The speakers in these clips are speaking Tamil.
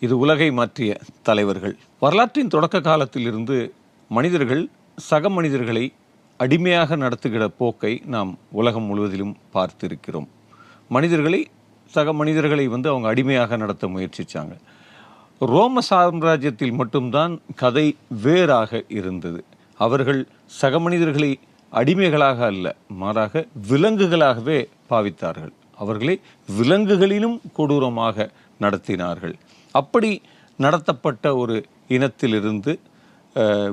இது உலகை மாற்றிய தலைவர்கள். வரலாற்றின் தொடக்க காலத்திலிருந்து மனிதர்கள் சக மனிதர்களை அடிமையாக நடத்துகிற போக்கை நாம் உலகம் முழுவதிலும் பார்த்திருக்கிறோம். மனிதர்களை சக மனிதர்களை வந்து அவங்க அடிமையாக நடத்த முயற்சிச்சாங்க. ரோம சாம்ராஜ்யத்தில் மட்டும்தான் கதை வேறாக இருந்தது. அவர்கள் சக மனிதர்களை அடிமைகளாக அல்ல மாறாக விலங்குகளாகவே பாவித்தார்கள். அவர்களை விலங்குகளிலும் கொடூரமாக நடத்தினார்கள். அப்படி நடத்தப்பட்ட ஒரு இனத்திலிருந்து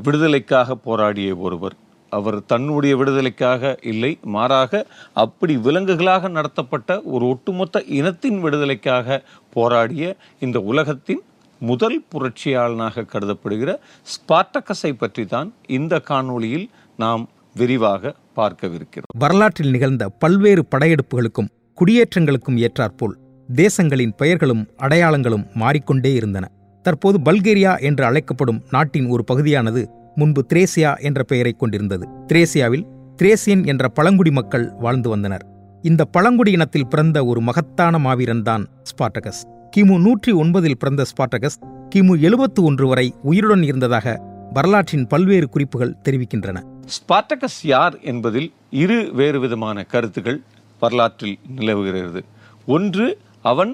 விடுதலைக்காக போராடிய ஒருவர். அவர் தன்னுடைய விடுதலைக்காக இல்லை மாறாக அப்படி விலங்குகளாக நடத்தப்பட்ட ஒரு ஒட்டுமொத்த இனத்தின் விடுதலைக்காக போராடிய இந்த உலகத்தின் முதல் புரட்சியாளனாக கருதப்படுகிற ஸ்பார்டக்கஸை பற்றி தான் இந்த காணொளியில் நாம் விரிவாக பார்க்கவிருக்கிறோம். வரலாற்றில் நிகழ்ந்த பல்வேறு படையெடுப்புகளுக்கும் குடியேற்றங்களுக்கும் ஏற்றாற்போல் தேசங்களின் பெயர்களும் அடையாளங்களும் மாறிக்கொண்டே இருந்தன. தற்போது பல்கேரியா என்று அழைக்கப்படும் நாட்டின் ஒரு பகுதியானது முன்பு திரேசியா என்ற பெயரைக் கொண்டிருந்தது. திரேசியாவில் திரேசியன் என்ற பழங்குடி மக்கள் வாழ்ந்து வந்தனர். இந்த பழங்குடி இனத்தில் பிறந்த ஒரு மகத்தான மாவீரன்தான் ஸ்பார்டகஸ். கிமு நூற்றி ஒன்பதில் பிறந்த ஸ்பார்டகஸ் கிமு எழுபத்து ஒன்று வரை உயிருடன் இருந்ததாக வரலாற்றின் பல்வேறு குறிப்புகள் தெரிவிக்கின்றன. ஸ்பார்டகஸ் யார் என்பதில் இரு வேறு விதமான கருத்துகள் வரலாற்றில் நிலவுகிறது. ஒன்று அவன்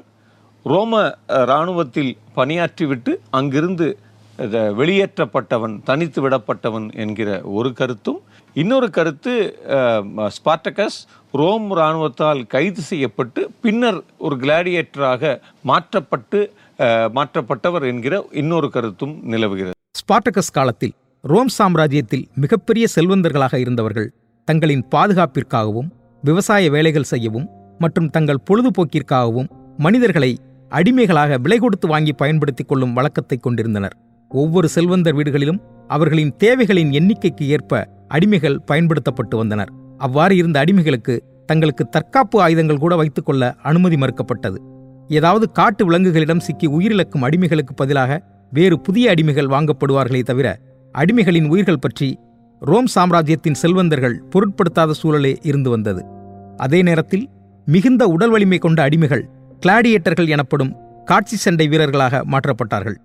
ரோம இராணுவத்தில் பணியாற்றிவிட்டு அங்கிருந்து வெளியேற்றப்பட்டவன் தனித்து விடப்பட்டவன் என்கிற ஒரு கருத்தும். இன்னொரு கருத்து ஸ்பார்டகஸ் ரோம் இராணுவத்தால் கைது செய்யப்பட்டு பின்னர் ஒரு கிளாடியேட்டராக மாற்றப்பட்டு மாற்றப்பட்டவர் என்கிற இன்னொரு கருத்தும் நிலவுகிறது. ஸ்பார்டகஸ் காலத்தில் ரோம் சாம்ராஜ்யத்தில் மிகப்பெரிய செல்வந்தர்களாக இருந்தவர்கள் தங்களின் பாதுகாப்பிற்காகவும் விவசாய வேலைகள் செய்யவும் மற்றும் தங்கள் பொழுதுபோக்கிற்காகவும் மனிதர்களை அடிமைகளாக விலை கொடுத்து வாங்கி பயன்படுத்திக் கொள்ளும் வழக்கத்தை கொண்டிருந்தனர். ஒவ்வொரு செல்வந்தர் வீடுகளிலும் அவர்களின் தேவைகளின் எண்ணிக்கைக்கு ஏற்ப அடிமைகள் பயன்படுத்தப்பட்டு வந்தனர். அவ்வாறு இருந்த அடிமைகளுக்கு தங்களுக்கு தற்காப்பு ஆயுதங்கள் கூட வைத்துக்கொள்ள அனுமதி மறுக்கப்பட்டது. ஏதாவது காட்டு விலங்குகளிடம் சிக்கி உயிரிழக்கும் அடிமைகளுக்கு பதிலாக வேறு புதிய அடிமைகள் வாங்கப்படுவார்களே தவிர அடிமைகளின் உயிர்கள் பற்றி ரோம் சாம்ராஜ்யத்தின் செல்வந்தர்கள் பொருட்படுத்தாத சூழலே இருந்து வந்தது. அதே நேரத்தில் மிகுந்த உடல் வலிமை கொண்ட அடிமைகள் கிளாடியேட்டர்கள் எனப்படும் காட்சி சண்டை வீரர்களாக மாற்றப்பட்டார்கள்.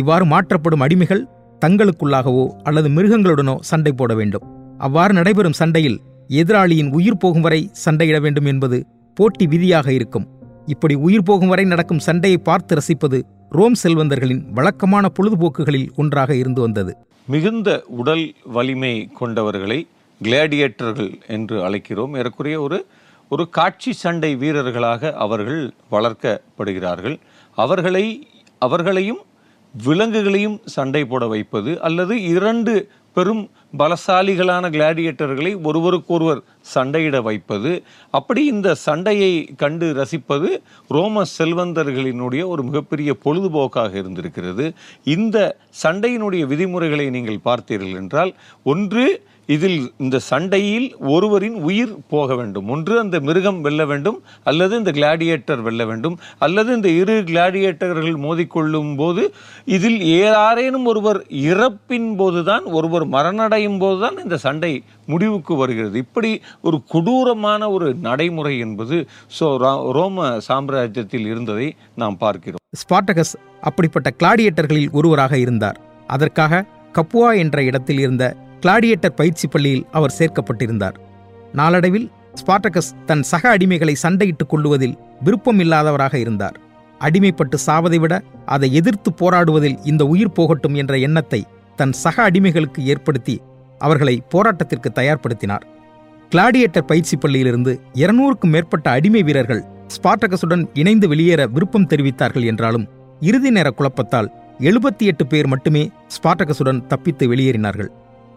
இவ்வாறு மாற்றப்படும் அடிமைகள் தங்களுக்குள்ளாகவோ அல்லது மிருகங்களுடனோ சண்டை போட வேண்டும். அவ்வாறு நடைபெறும் சண்டையில் எதிராளியின் உயிர் போகும் வரை சண்டையிட வேண்டும் என்பது போட்டி விதியாக இருக்கும். இப்படி உயிர் போகும் வரை நடக்கும் சண்டையை பார்த்து ரசிப்பது ரோம் செல்வந்தர்களின் வழக்கமான பொழுதுபோக்குகளில் ஒன்றாக இருந்து வந்தது. மிகுந்த உடல் வலிமை கொண்டவர்களை கிளாடியேட்டர்கள் என்று அழைக்கிறோம். ஏறக்குறைய ஒரு ஒரு காட்சி சண்டை வீரர்களாக அவர்கள் வளர்க்கப்படுகிறார்கள். அவர்களை அவர்களையும் விலங்குகளையும் சண்டை போட வைப்பது அல்லது இரண்டு பெரும் பலசாலிகளான கிளாடியேட்டர்களை ஒருவருக்கொருவர் சண்டையிட வைப்பது. அப்படி இந்த சண்டையை கண்டு ரசிப்பது ரோம செல்வந்தர்களினுடைய ஒரு மிகப்பெரிய பொழுதுபோக்காக இருந்திருக்கிறது. இந்த சண்டையினுடைய விதிமுறைகளை நீங்கள் பார்த்தீர்கள் என்றால் ஒன்று இதில் இந்த சண்டையில் ஒருவரின் உயிர் போக வேண்டும். ஒன்று அந்த மிருகம் வெல்ல வேண்டும் அல்லது இந்த கிளாடியேட்டர் வெல்ல வேண்டும் அல்லது இந்த இரு கிளாடியேட்டர்கள் மோதிக்கொள்ளும் போது இதில் யாரேனும் ஒருவர் இறப்பின் போதுதான் ஒருவர் மரணடையும் போதுதான் இந்த சண்டை முடிவுக்கு வருகிறது. இப்படி ஒரு கொடூரமான ஒரு நடைமுறை என்பது ஸோ ரோம சாம்ராஜ்யத்தில் இருந்ததை நாம் பார்க்கிறோம். ஸ்பாட்டகஸ் அப்படிப்பட்ட கிளாடியேட்டர்களில் ஒருவராக இருந்தார். அதற்காக கப்புவா என்ற இடத்தில் இருந்த கிளாடியேட்டர் பயிற்சி பள்ளியில் அவர் சேர்க்கப்பட்டிருந்தார். நாளடைவில் ஸ்பார்டகஸ் தன் சக அடிமைகளை சண்டையிட்டுக் கொள்ளுவதில் விருப்பமில்லாதவராக இருந்தார். அடிமைப்பட்டு சாவதை விட அதை எதிர்த்து போராடுவதில் இந்த உயிர் போகட்டும் என்ற எண்ணத்தை தன் சக அடிமைகளுக்கு ஏற்படுத்தி அவர்களை போராட்டத்திற்கு தயார்படுத்தினார். கிளாடியேட்டர் பயிற்சி பள்ளியிலிருந்து இருநூறுக்கும் மேற்பட்ட அடிமை வீரர்கள் ஸ்பார்டகஸுடன் இணைந்து வெளியேற விருப்பம் தெரிவித்தார்கள் என்றாலும் இறுதி நேர குழப்பத்தால் எழுபத்தி எட்டு பேர் மட்டுமே ஸ்பார்டகஸுடன் தப்பித்து வெளியேறினார்கள்.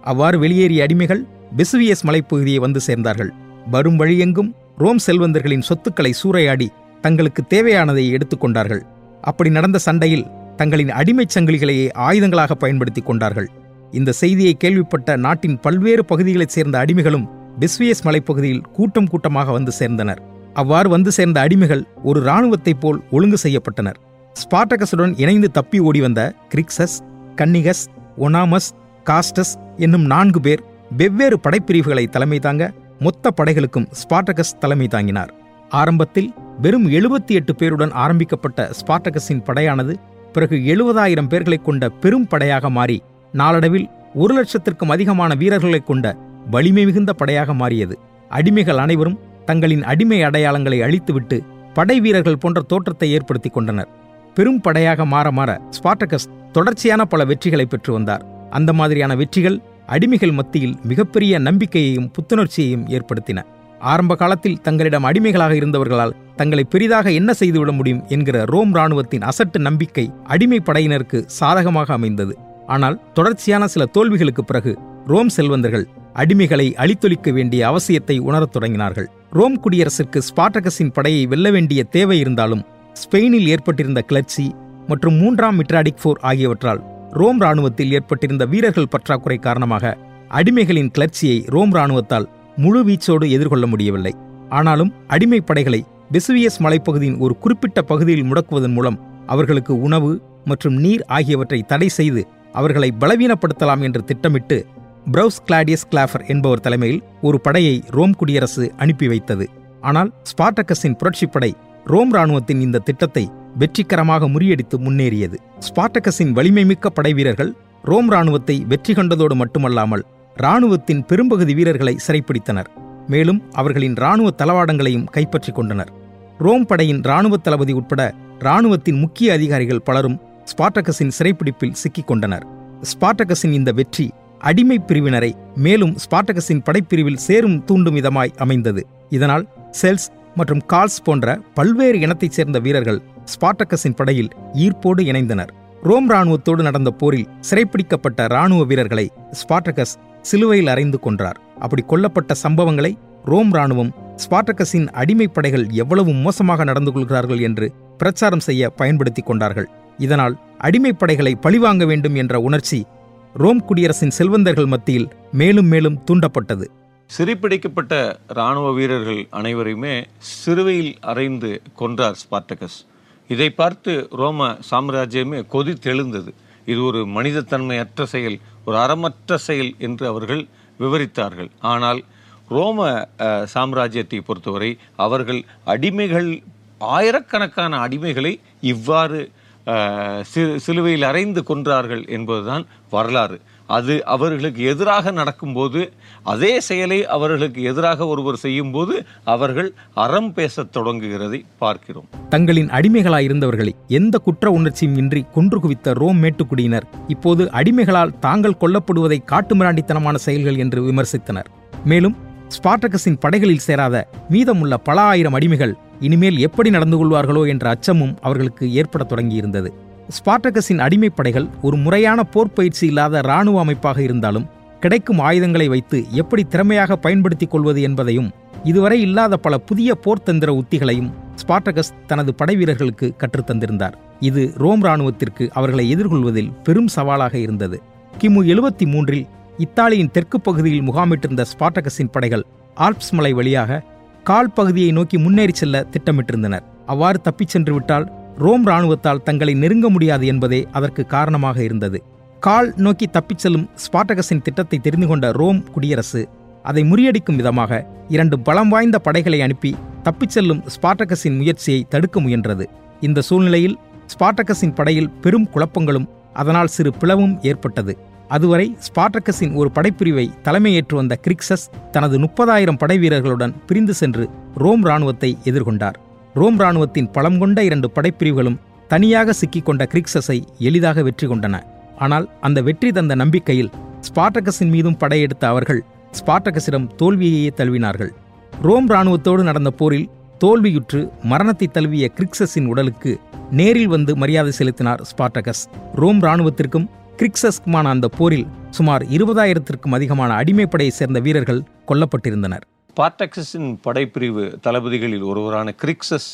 அவ்வாறு வெளியேறிய அடிமைகள் வெசுவியஸ் மலைப்பகுதியை வந்து சேர்ந்தார்கள். வரும் வழியெங்கும் ரோம் செல்வந்தர்களின் சொத்துக்களை சூறையாடி தங்களுக்கு தேவையானதை எடுத்துக்கொண்டார்கள் அப்படி நடந்த சண்டையில் தங்களின் அடிமைச் சங்கிலிகளையே ஆயுதங்களாக பயன்படுத்திக் கொண்டார்கள். இந்த செய்தியை கேள்விப்பட்ட நாட்டின் பல்வேறு பகுதிகளைச் சேர்ந்த அடிமைகளும் பிஸ்வியஸ் மலைப்பகுதியில் கூட்டம் கூட்டமாக வந்து சேர்ந்தனர். அவ்வாறு வந்து சேர்ந்த அடிமைகள் ஒரு இராணுவத்தைப் போல் ஒழுங்கு செய்யப்பட்டனர். ஸ்பார்டகஸுடன் இணைந்து தப்பி ஓடி வந்த கிரிக்சஸ் கன்னிகஸ் ஒனாமஸ் காஸ்டஸ் என்னும் நான்கு பேர் வெவ்வேறு படைப்பிரிவுகளை தலைமை தாங்க மொத்த படைகளுக்கும் ஸ்பார்டகஸ் தலைமை தாங்கினார். ஆரம்பத்தில் வெறும் எழுபத்தி எட்டு பேருடன் ஆரம்பிக்கப்பட்ட ஸ்பார்டகஸின் படையானது பிறகு எழுபதாயிரம் பேர்களை கொண்ட பெரும் படையாக மாறி நாளடைவில் ஒரு லட்சத்திற்கும் அதிகமான வீரர்களை கொண்ட வலிமை மிகுந்த படையாக மாறியது. அடிமைகள் அனைவரும் தங்களின் அடிமை அடையாளங்களை அழித்துவிட்டு படை வீரர்கள் போன்ற தோற்றத்தை ஏற்படுத்திக் கொண்டனர். பெரும் படையாக மாற மாற ஸ்பார்டகஸ் தொடர்ச்சியான பல வெற்றிகளை பெற்று வந்தார். அந்த மாதிரியான வெற்றிகள் அடிமைகள் மத்தியில் மிகப்பெரிய நம்பிக்கையையும் புத்துணர்ச்சியையும் ஏற்படுத்தின. ஆரம்ப காலத்தில் தங்களிடம் அடிமைகளாக இருந்தவர்களால் தங்களை பெரிதாக என்ன செய்துவிட முடியும் என்கிற ரோம் ராணுவத்தின் அசட்டு நம்பிக்கை அடிமை படையினருக்கு சாதகமாக அமைந்தது. ஆனால் தொடர்ச்சியான சில தோல்விகளுக்கு பிறகு ரோம் செல்வந்தர்கள் அடிமைகளை அழித்தொழிக்க வேண்டிய அவசியத்தை உணரத் தொடங்கினார்கள். ரோம் குடியரசிற்கு ஸ்பார்டகஸின் படையை வெல்ல வேண்டிய தேவை இருந்தாலும் ஸ்பெயினில் ஏற்பட்டிருந்த கிளர்ச்சி மற்றும் மூன்றாம் மிட்ராடிக் போர் ஆகியவற்றால் ரோம் ராணுவத்தில் ஏற்பட்டிருந்த வீரர்கள் பற்றாக்குறை காரணமாக அடிமைகளின் கிளர்ச்சியை ரோம் ராணுவத்தால் முழு வீச்சோடு எதிர்கொள்ள முடியவில்லை. ஆனாலும் அடிமை படைகளை வெசுவியஸ் மலைப்பகுதியின் ஒரு குறிப்பிட்ட பகுதியில் முடக்குவதன் மூலம் அவர்களுக்கு உணவு மற்றும் நீர் ஆகியவற்றை தடை செய்து அவர்களை பலவீனப்படுத்தலாம் என்று திட்டமிட்டு பிரவுஸ் கிளாடியஸ் கிளாஃபர் என்பவர் தலைமையில் ஒரு படையை ரோம் குடியரசு அனுப்பி வைத்தது. ஆனால் ஸ்பார்டக்கஸின் புரட்சிப்படை ரோம் ராணுவத்தின் இந்த திட்டத்தை வெற்றிகரமாக முறியடித்து முன்னேறியது. ஸ்பார்டக்கஸின் வலிமைமிக்க படை வீரர்கள் ரோம் ராணுவத்தை வெற்றி கண்டதோடு மட்டுமல்லாமல் ராணுவத்தின் பெரும்பகுதி வீரர்களை சிறைப்பிடித்தனர். மேலும் அவர்களின் ராணுவ தளவாடங்களையும் கைப்பற்றிக் கொண்டனர். ரோம் படையின் ராணுவ தளபதி உட்பட ராணுவத்தின் முக்கிய அதிகாரிகள் பலரும் ஸ்பார்டகஸின் சிறைப்பிடிப்பில் சிக்கிக் கொண்டனர். ஸ்பார்டகஸின் இந்த வெற்றி அடிமை பிரிவினரை மேலும் ஸ்பார்டகஸின் படைப்பிரிவில் சேரும் தூண்டும் விதமாய் அமைந்தது. இதனால் செல்ஸ் மற்றும் கால்ஸ் போன்ற பல்வேறு இனத்தைச் சேர்ந்த வீரர்கள் ஸ்பாட்டக்கஸின் படையில் ஈர்ப்போடு இணைந்தனர். ரோம் ராணுவத்தோடு நடந்த போரில் சிறைப்பிடிக்கப்பட்ட ராணுவ வீரர்களை ஸ்பார்டகஸ் சிலுவையில் அறைந்து கொன்றார். அப்படி கொல்லப்பட்ட சம்பவங்களை ரோம் ராணுவம் ஸ்பார்டகஸின் அடிமை படைகள் எவ்வளவு மோசமாக நடந்து கொள்கிறார்கள் என்று பிரச்சாரம் செய்ய பயன்படுத்தி கொண்டார்கள். இதனால் அடிமைப்படைகளை பழிவாங்க வேண்டும் என்ற உணர்ச்சி ரோம் குடியரசின் செல்வந்தர்கள் மத்தியில் மேலும் மேலும் தூண்டப்பட்டது. சிறைப்பிடிக்கப்பட்ட இராணுவ வீரர்கள் அனைவரையுமே சிறுவையில் அறைந்து கொன்றார் ஸ்பார்டகஸ். இதை பார்த்து ரோம சாம்ராஜ்யமே கொதித்தெழுந்தது இது ஒரு மனிதத்தன்மையற்ற செயல் ஒரு அறமற்ற செயல் என்று அவர்கள் விவரித்தார்கள். ஆனால் ரோம சாம்ராஜ்யத்தை பொறுத்தவரை அவர்கள் அடிமைகள் ஆயிரக்கணக்கான அடிமைகளை இவ்வாறு சிலுவையில் அறைந்து கொன்றார்கள் என்பதுதான் வரலாறு. அது அவர்களுக்கு எதிராக நடக்கும்போது அதே செயலை அவர்களுக்கு எதிராக ஒருவர் செய்யும்போது அவர்கள் அறம் பேசத் தொடங்குகிறதை பார்க்கிறோம். தங்களின் அடிமைகளாயிருந்தவர்களை எந்த குற்ற உணர்ச்சியும் இன்றி கொன்று குவித்த ரோம் மேட்டுக்குடியினர் இப்போது அடிமைகளால் தாங்கள் கொல்லப்படுவதை காட்டுமிராண்டித்தனமான செயல்கள் என்று விமர்சித்தனர். மேலும் ஸ்பார்டகஸின் படைகளில் சேராத மீதமுள்ள பல ஆயிரம் அடிமைகள் இனிமேல் எப்படி நடந்து கொள்வார்களோ என்ற அச்சமும் அவர்களுக்கு ஏற்படத் தொடங்கியிருந்தது. ஸ்பார்டகஸின் அடிமைப்படைகள் ஒரு முறையான போர் பயிற்சி இல்லாத இராணுவ அமைப்பாக இருந்தாலும் கிடைக்கும் ஆயுதங்களை வைத்து எப்படி திறமையாக பயன்படுத்திக் கொள்வது என்பதையும் இதுவரை இல்லாத பல புதிய போர்த்தந்திர உத்திகளையும் ஸ்பார்டகஸ் தனது படைவீரர்களுக்கு கற்றுத்தந்திருந்தார் இது ரோம் இராணுவத்திற்கு அவர்களை எதிர்கொள்வதில் பெரும் சவாலாக இருந்தது. கிமு எழுபத்தி மூன்றில் இத்தாலியின் தெற்கு பகுதியில் முகாமிட்டிருந்த ஸ்பார்டகஸின் படைகள் ஆல்ப்ஸ் மலை வழியாக கால் பகுதியை நோக்கி முன்னேறி செல்ல திட்டமிட்டிருந்தனர். அவ்வாறு தப்பிச் சென்று விட்டால் ரோம் இராணுவத்தால் தங்களை நெருங்க முடியாது என்பதே அதற்கு காரணமாக இருந்தது. கால் நோக்கி தப்பிச் செல்லும் ஸ்பாட்டகஸின் திட்டத்தை தெரிந்து கொண்ட ரோம் குடியரசு அதை முறியடிக்கும் விதமாக இரண்டு பலம் வாய்ந்த படைகளை அனுப்பி தப்பிச் செல்லும் ஸ்பாட்டகஸின் முயற்சியை தடுக்க முயன்றது. இந்த சூழ்நிலையில் ஸ்பாட்டகஸின் படையில் பெரும் குழப்பங்களும் அதனால் சிறு பிளவும் ஏற்பட்டது. அதுவரை ஸ்பார்டக்கஸின் ஒரு படைப்பிரிவை தலைமையேற்று வந்த கிரிக்சஸ் தனது முப்பதாயிரம் படை வீரர்களுடன் பிரிந்து சென்று ரோம் இராணுவத்தை எதிர்கொண்டார். ரோம் இராணுவத்தின் பலம் கொண்ட இரண்டு படைப்பிரிவுகளும் தனியாக சிக்கிக்கொண்ட கொண்ட எளிதாக வெற்றி கொண்டன. ஆனால் அந்த வெற்றி தந்த நம்பிக்கையில் ஸ்பார்டகஸின் மீதும் படையெடுத்த அவர்கள் ஸ்பார்டகஸிடம் தோல்வியையே தழுவினார்கள். ரோம் இராணுவத்தோடு நடந்த போரில் தோல்வியுற்று மரணத்தை தழுவிய கிரிக்ஸஸின் உடலுக்கு நேரில் வந்து மரியாதை செலுத்தினார் ஸ்பார்டகஸ். ரோம் இராணுவத்திற்கும் கிரிக்ஸஸ்க்குமான அந்த போரில் சுமார் இருபதாயிரத்திற்கும் அதிகமான அடிமைப்படையைச் சேர்ந்த வீரர்கள் கொல்லப்பட்டிருந்தனர். ஸ்பார்டக்ஸஸின் படைப்பிரிவு தளபதிகளில் ஒருவரான கிரிக்சஸ்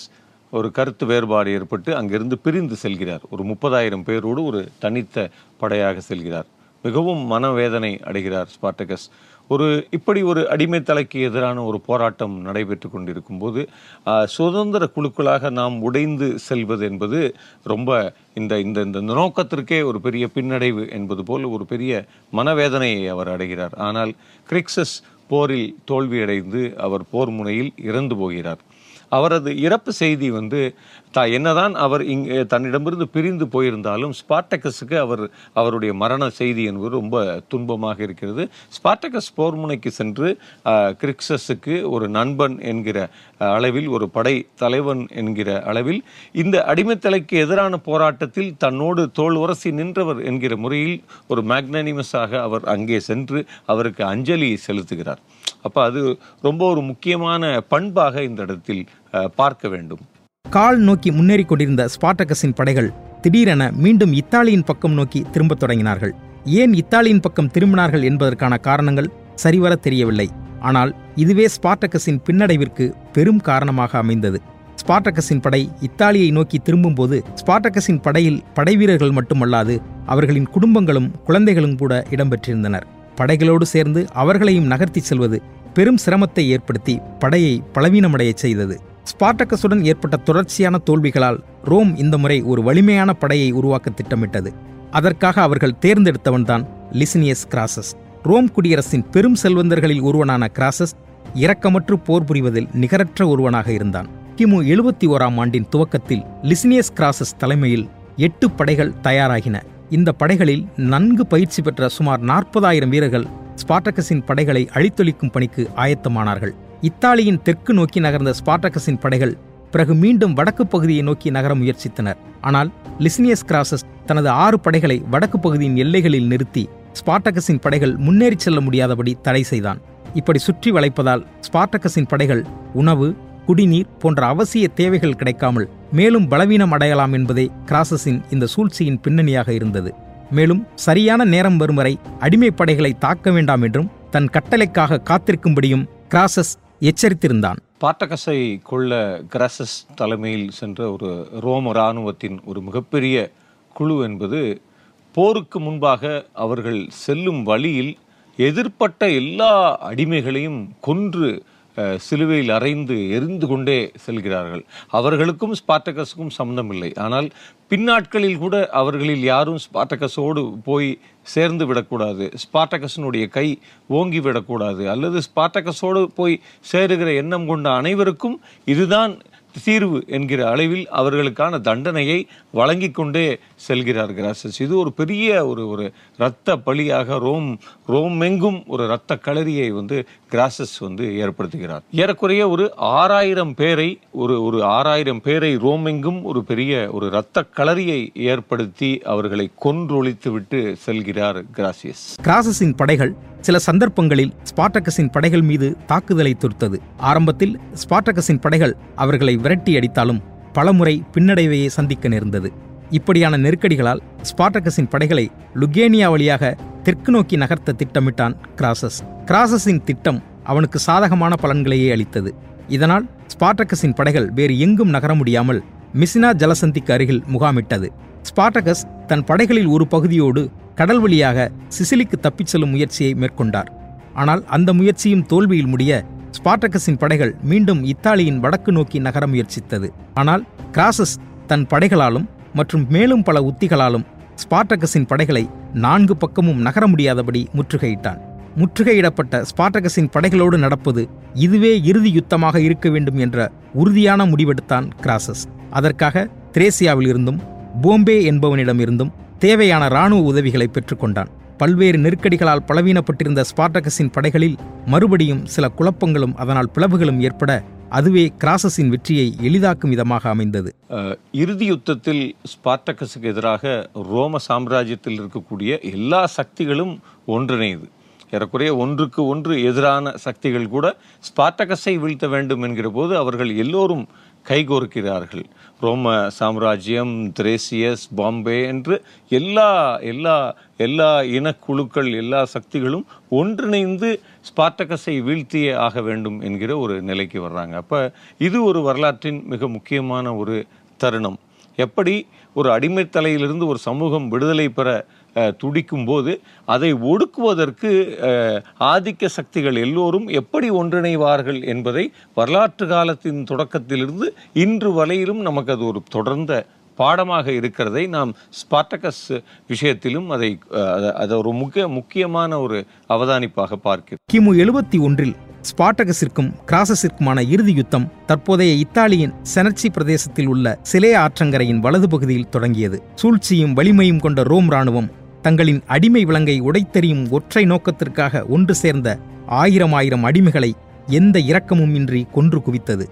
ஒரு கருத்து வேறுபாடு ஏற்பட்டு அங்கிருந்து பிரிந்து செல்கிறார். ஒரு முப்பதாயிரம் பேரோடு ஒரு தனித்த படையாக செல்கிறார். மிகவும் மனவேதனை அடைகிறார் ஸ்பார்டகஸ். ஒரு இப்படி ஒரு அடிமை தலைக்கு எதிரான ஒரு போராட்டம் நடைபெற்று கொண்டிருக்கும் போது சுதந்திர குழுக்களாக நாம் உடைந்து செல்வது என்பது ரொம்ப இந்த இந்த இந்த நோக்கத்திற்கே ஒரு பெரிய பின்னடைவு என்பது போல் ஒரு பெரிய மனவேதனையை அவர் அடைகிறார். ஆனால் கிரிக்சஸ் போரில் தோல்வியடைந்து அவர் போர் முனையில் இறந்து போகிறார். அவரது இறப்பு செய்தி வந்து தா என்னதான் அவர் இங்கே தன்னிடமிருந்து பிரிந்து போயிருந்தாலும் ஸ்பார்டக்கஸுக்கு அவர் அவருடைய மரண செய்தி என்பது ரொம்ப துன்பமாக இருக்கிறது. ஸ்பார்டகஸ் போர்முனைக்கு சென்று கிரிக்ஸஸுக்கு ஒரு நண்பன் என்கிற அளவில் ஒரு படை தலைவன் என்கிற அளவில் இந்த அடிமைத்தலைக்கு எதிரான போராட்டத்தில் தன்னோடு தோல் உரசி நின்றவர் என்கிற முறையில் ஒரு மேக்னனிமஸாக அவர் அங்கே சென்று அவருக்கு அஞ்சலி செலுத்துகிறார். அப்போ அது ரொம்ப ஒரு முக்கியமான பண்பாக இந்த இடத்தில் பார்க்க வேண்டும். கால் நோக்கி முன்னேறிக் கொண்டிருந்த ஸ்பாட்டகஸின் படைகள் திடீரென மீண்டும் இத்தாலியின் பக்கம் நோக்கி திரும்பத் தொடங்கினார்கள். ஏன் இத்தாலியின் பக்கம் திரும்பினார்கள் என்பதற்கான காரணங்கள் சரிவர தெரியவில்லை. ஆனால் இதுவே ஸ்பாட்டகஸின் பின்னடைவிற்கு பெரும் காரணமாக அமைந்தது. ஸ்பார்டகஸின் படை இத்தாலியை நோக்கி திரும்பும்போது ஸ்பார்டகஸின் படையில் படைவீரர்கள் மட்டுமல்லாது அவர்களின் குடும்பங்களும் குழந்தைகளும் கூட இடம்பெற்றிருந்தனர். படைகளோடு சேர்ந்து அவர்களையும் நகர்த்திச் செல்வது பெரும் சிரமத்தை ஏற்படுத்தி படையை பலவீனமடையச் செய்தது. ஸ்பார்டக்கஸுடன் ஏற்பட்ட தொடர்ச்சியான தோல்விகளால் ரோம் இந்த முறை ஒரு வலிமையான படையை உருவாக்க திட்டமிட்டது. அதற்காக அவர்கள் தேர்ந்தெடுத்தவன்தான் லிசினியஸ் கிராசஸ். ரோம் குடியரசின் பெரும் செல்வந்தர்களில் ஒருவனான கிராசஸ் இரக்கமற்று போர் புரிவதில் நிகரற்ற ஒருவனாக இருந்தான். கிமு எழுபத்தி ஓராம் ஆண்டின் துவக்கத்தில் லிசினியஸ் கிராசஸ் தலைமையில் எட்டு படைகள் தயாராகின. இந்த படைகளில் நன்கு பயிற்சி பெற்ற சுமார் நாற்பதாயிரம் வீரர்கள் ஸ்பார்டகஸின் படைகளை அழித்தொழிக்கும் பணிக்கு ஆயத்தமானார்கள். இத்தாலியின் தெற்கு நோக்கி நகர்ந்த ஸ்பார்டகஸின் படைகள் பிறகு மீண்டும் வடக்கு பகுதியை நோக்கி நகர முயற்சித்தனர். ஆனால் லிஸ்னியஸ் கிராசஸ் தனது ஆறு படைகளை வடக்கு பகுதியின் எல்லைகளில் நிறுத்தி ஸ்பார்டகஸின் படைகள் முன்னேறிச் செல்ல முடியாதபடி தடை செய்தான். இப்படி சுற்றி வளைப்பதால் ஸ்பார்டகஸின் படைகள் உணவு குடிநீர் போன்ற அவசிய தேவைகள் கிடைக்காமல் மேலும் பலவீனம் அடையலாம் என்பதே கிராசஸின் இந்த சூழ்ச்சியின் பின்னணியாக இருந்தது. மேலும் சரியான நேரம் வரும் வரை அடிமைப் படைகளை தாக்க வேண்டாம் என்றும் தன் கட்டளைக்காக காத்திருக்கும்படியும் கிராசஸ் எச்சரித்திருந்தான். பாட்டகசை கொள்ள கிரசஸ் தலைமையில் சென்ற ஒரு ரோம இராணுவத்தின் ஒரு மிகப்பெரிய குழு என்பது போருக்கு முன்பாக அவர்கள் செல்லும் வழியில் எதிர்ப்பட்ட எல்லா அடிமைகளையும் கொன்று சிலுவையில் அறைந்து எரிந்து கொண்டே செல்கிறார்கள். அவர்களுக்கும் ஸ்பார்டகஸுக்கும் சம்பந்தம் இல்லை ஆனால் பின்னாட்களில் கூட அவர்களில் யாரும் ஸ்பார்டகஸோடு போய் சேர்ந்து விடக்கூடாது. ஸ்பார்டகஸினுடைய கை ஓங்கி விடக்கூடாது. அல்லது ஸ்பார்டகஸோடு போய் சேருகிற எண்ணம் கொண்ட அனைவருக்கும் இதுதான் தீர்வு என்கிற அளவில் அவர்களுக்கான தண்டனையை வழங்கி கொண்டே செல்கிறார் கிராசஸ். இது ஒரு பெரிய ஒரு ஒரு இரத்த பலியாக ரோம் ரோம் எங்கும் ஒரு இரத்த களரியை வந்து கிராசஸ் வந்து ஏற்படுத்துகிறார். ஏறக்குறைய ஒரு ஆறாயிரம் பேரை ஒரு ஒரு ஆறாயிரம் பேரை ரோம் எங்கும் ஒரு பெரிய ஒரு இரத்த களரியை ஏற்படுத்தி அவர்களை கொன்றொழித்து விட்டு செல்கிறார் கிராசியஸ். கிராசஸின் படைகள் சில சந்தர்ப்பங்களில் ஸ்பார்டகஸின் படைகள் மீது தாக்குதலை தொடுத்தது. ஆரம்பத்தில் ஸ்பாட்டகஸின் படைகள் அவர்களை விரட்டி அடித்தாலும் பலமுறை பின்னடைவையே சந்திக்க நேர்ந்தது. இப்படியான நெருக்கடிகளால் ஸ்பார்டகஸின் படைகளை லுகேனியா வழியாக தெற்கு நோக்கி நகர்த்த திட்டமிட்டான் கிராசஸ். கிராசஸின் திட்டம் அவனுக்கு சாதகமான பலன்களையே அளித்தது. இதனால் ஸ்பார்டகஸின் படைகள் வேறு எங்கும் நகர முடியாமல் மிசினா ஜலசந்திக்கு அருகில் முகாமிட்டது. ஸ்பார்டகஸ் தன் படைகளில் ஒரு பகுதியோடு கடல் வழியாக சிசிலிக்கு தப்பிச் செல்லும் முயற்சியை மேற்கொண்டார். ஆனால் அந்த முயற்சியும் தோல்வியில் முடிய ஸ்பார்டகஸின் படைகள் மீண்டும் இத்தாலியின் வடக்கு நோக்கி நகர முயற்சித்தது. ஆனால் கிராசஸ் தன் படைகளாலும் மற்றும் மேலும் பல உத்திகளாலும் ஸ்பார்டகஸின் படைகளை நான்கு பக்கமும் நகர முடியாதபடி முற்றுகையிட்டான். முற்றுகையிடப்பட்ட ஸ்பார்டகஸின் படைகளோடு நடப்பது இதுவே இறுதி யுத்தமாக இருக்க வேண்டும் என்ற உறுதியான முடிவெடுத்தான் கிராசஸ். அதற்காக திரேசியாவில் இருந்தும் போம்பே என்பவனிடம் இருந்தும் தேவையான இராணுவ உதவிகளை பெற்றுக்கொண்டான். பல்வேறு நெருக்கடிகளால் பலவீனப்பட்டிருந்த ஸ்பார்டகஸின் படைகளில் மறுபடியும் சில குழப்பங்களும் அதனால் பிளவுகளும் ஏற்பட அதுவே கிராசஸின் வெற்றியை எளிதாக்கும் விதமாக அமைந்தது. இறுதி யுத்தத்தில் ஸ்பார்டக்கஸுக்கு எதிராக ரோம சாம்ராஜ்யத்தில் இருக்கக்கூடிய எல்லா சக்திகளும் ஒன்றிணையுது. ஏறக்குறைய ஒன்றுக்கு ஒன்று எதிரான சக்திகள் கூட ஸ்பார்டகஸை வீழ்த்த வேண்டும் என்கிற போது அவர்கள் எல்லோரும் கைகோர்க்கிறார்கள். ரோம சாம்ராஜ்யம் திரேசியஸ் பாம்பே என்று எல்லா எல்லா எல்லா இனக்குழுக்கள் எல்லா சக்திகளும் ஒன்றிணைந்து ஸ்பார்டகஸை வீழ்த்தியே ஆக வேண்டும் என்கிற ஒரு நிலைக்கு வர்றாங்க. அப்போ இது ஒரு வரலாற்றின் மிக முக்கியமான ஒரு தருணம். எப்படி ஒரு அடிமைத்தலையிலிருந்து ஒரு சமூகம் விடுதலை பெற துடிக்கும் போது அதை ஒடுக்குவதற்கு ஆதிக்க சக்திகள் எல்லோரும் எப்படி ஒன்றிணைவார்கள் என்பதை வரலாற்று காலத்தின் தொடக்கத்திலிருந்து இன்று வரையிலும் நமக்கு அது ஒரு தொடர்ந்த பாடமாக இருக்கிறதை நாம் ஸ்பார்டகஸ் விஷயத்திலும் அதை அதை ஒரு முக்கிய முக்கியமான ஒரு அவதானிப்பாக பார்க்கிறோம். கிமு எழுபத்தி ஒன்றில் ஸ்பார்டகஸிற்கும் கிராசஸிற்குமான இறுதி யுத்தம் தற்போதைய இத்தாலியின் செனர்ச்சி பிரதேசத்தில் உள்ள சிலே ஆற்றங்கரையின் வலது பகுதியில் தொடங்கியது. சூழ்ச்சியும் வலிமையும் கொண்ட ரோம் ராணுவம் தங்களின் அடிமை விலங்கை உடைத்தெறியும் ஒற்றை நோக்கத்திற்காக ஒன்று சேர்ந்த ஆயிரம் ஆயிரம் அடிமைகளை எந்த இரக்கமும் இன்றி கொன்று குவித்தது.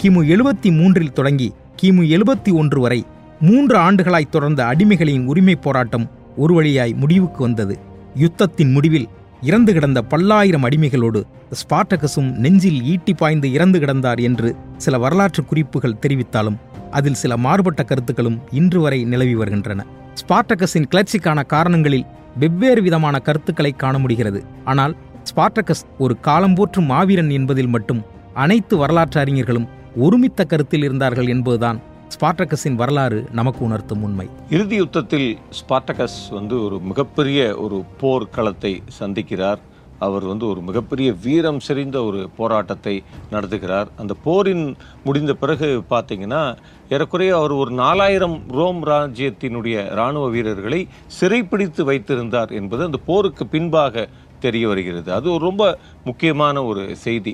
கிமு எழுபத்தி மூன்றில் தொடங்கி கிமு எழுபத்தி ஒன்று வரை மூன்று ஆண்டுகளாய் தொடர்ந்த அடிமைகளின் உரிமைப் போராட்டம் ஒரு வழியாய் முடிவுக்கு வந்தது. யுத்தத்தின் முடிவில் இறந்து கிடந்த பல்லாயிரம் அடிமைகளோடு ஸ்பார்டகஸும் நெஞ்சில் ஈட்டி பாய்ந்து இறந்து கிடந்தார் என்று சில வரலாற்று குறிப்புகள் தெரிவித்தாலும் அதில் சில மாறுபட்ட கருத்துக்களும் இன்று வரை நிலவி வருகின்றன. ஸ்பார்டகஸின் கிளர்ச்சிக்கான காரணங்களில் வெவ்வேறு விதமான கருத்துக்களை காண முடிகிறது. ஆனால் ஸ்பார்டகஸ் ஒரு காலம் போற்றும் மாவீரன் என்பதில் மட்டும் அனைத்து வரலாற்று அறிஞர்களும் ஒருமித்த கருத்தில் இருந்தார்கள் என்பதுதான் ஸ்பார்டகஸின் வரலாறு நமக்கு உணர்த்தும் உண்மை. இறுதி யுத்தத்தில் ஸ்பார்டகஸ் வந்து ஒரு மிகப்பெரிய ஒரு போர்க்களத்தை சந்திக்கிறார். அவர் வந்து ஒரு மிகப்பெரிய வீரம் செறிந்த ஒரு போராட்டத்தை நடத்துகிறார். அந்த போரின் முடிந்த பிறகு பார்த்தீங்கன்னா ஏறக்குறைய அவர் ஒரு நாலாயிரம் ரோம் ராஜ்யத்தினுடைய இராணுவ வீரர்களை சிறைப்பிடித்து வைத்திருந்தார் என்பது அந்த போருக்கு பின்பாக தெரிய வருகிறது. அது ஒரு ரொம்ப முக்கியமான ஒரு செய்தி.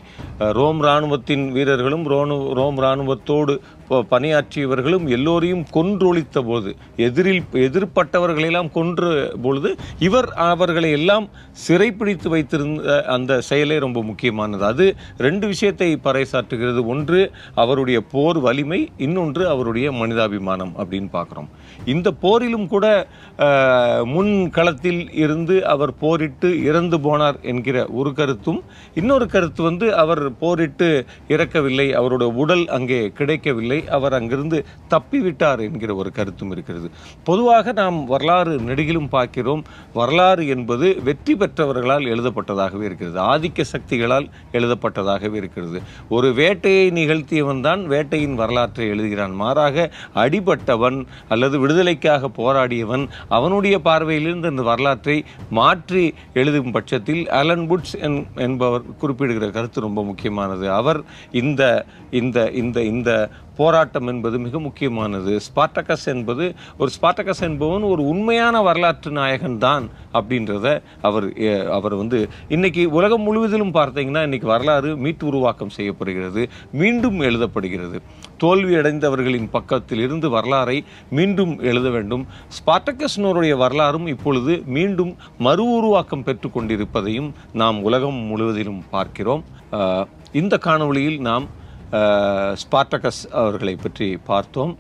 ரோம் இராணுவத்தின் வீரர்களும் ரோனு ரோம் இராணுவத்தோடு பணியாற்றியவர்களும் எல்லோரையும் கொன்றொழித்த போது எதிரில் எதிர்ப்பட்டவர்களெல்லாம் கொன்ற பொழுது இவர் அவர்களை எல்லாம் சிறைப்பிடித்து வைத்திருந்த அந்த செயலே ரொம்ப முக்கியமானது. அது ரெண்டு விஷயத்தை பறைசாற்றுகிறது. ஒன்று அவருடைய போர் வலிமை இன்னொன்று அவருடைய மனிதாபிமானம் அப்படின்னு பார்க்குறோம். இந்த போரிலும் கூட முன் களத்தில் இருந்து அவர் போரிட்டு இறந்து போனார் என்கிற ஒரு கருத்தும் இன்னொரு கருத்து வந்து அவர் போரிட்டு இறக்கவில்லை அவரோட உடல் அங்கே கிடைக்கவில்லை. அவர் அங்கிருந்து தப்பிவிட்டார் என்கிற ஒரு கருத்தும் இருக்கிறது. பொதுவாக நாம் வரலாறு நெடுகிலும் பார்க்கிறோம். வரலாறு என்பது வெற்றி பெற்றவர்களால் எழுதப்பட்டதாகவே இருக்கிறது. ஆதிக்க சக்திகளால் எழுதப்பட்டதாகவே இருக்கிறது. ஒரு வேட்டையை நிகழ்த்தியவன் தான் வேட்டையின் வரலாற்றை எழுதுகிறான். மாறாக அடிபட்டவன் அல்லது விடுதலைக்காக போராடியவன் அவனுடைய பார்வையிலிருந்து இந்த வரலாற்றை மாற்றி எழுதும் பட்சத்தில் அலன் புட்ஸ் என்- என்பவர் குறிப்பிடுகிற கருத்து ரொம்ப முக்கியமானது. அவர் இந்த இந்த இந்த இந்த போராட்டம் என்பது மிக முக்கியமானது. ஸ்பார்டகஸ் என்பது ஒரு ஸ்பார்டகஸ் என்பவன் ஒரு உண்மையான வரலாற்று நாயகன் தான் அப்படின்றத அவர் அவர் வந்து இன்னைக்கு உலகம் முழுவதிலும் பார்த்தீங்கன்னா இன்னைக்கு வரலாறு மீட்டு உருவாக்கம் செய்யப்படுகிறது மீண்டும் எழுதப்படுகிறது. தோல்வி அடைந்தவர்களின் பக்கத்தில் இருந்து வரலாறை மீண்டும் எழுத வேண்டும். ஸ்பார்டகஸ்னோருடைய வரலாறும் இப்பொழுது மீண்டும் மறு உருவாக்கம் பெற்றுக்கொண்டிருப்பதையும் நாம் உலகம் முழுவதிலும் பார்க்கிறோம். இந்த காணொளியில் நாம் ஸ்பார்டகஸ் அவர்களை பற்றி பார்த்தோம்.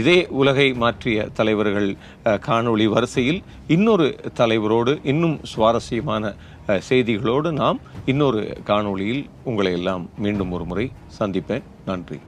இதே உலகை மாற்றிய தலைவர்கள் காணொளி வரிசையில் இன்னொரு தலைவரோடு இன்னும் சுவாரஸ்யமான செய்திகளோடு நாம் இன்னொரு காணொளியில் உங்களை எல்லாம் மீண்டும் ஒரு முறை சந்திப்பேன். நன்றி.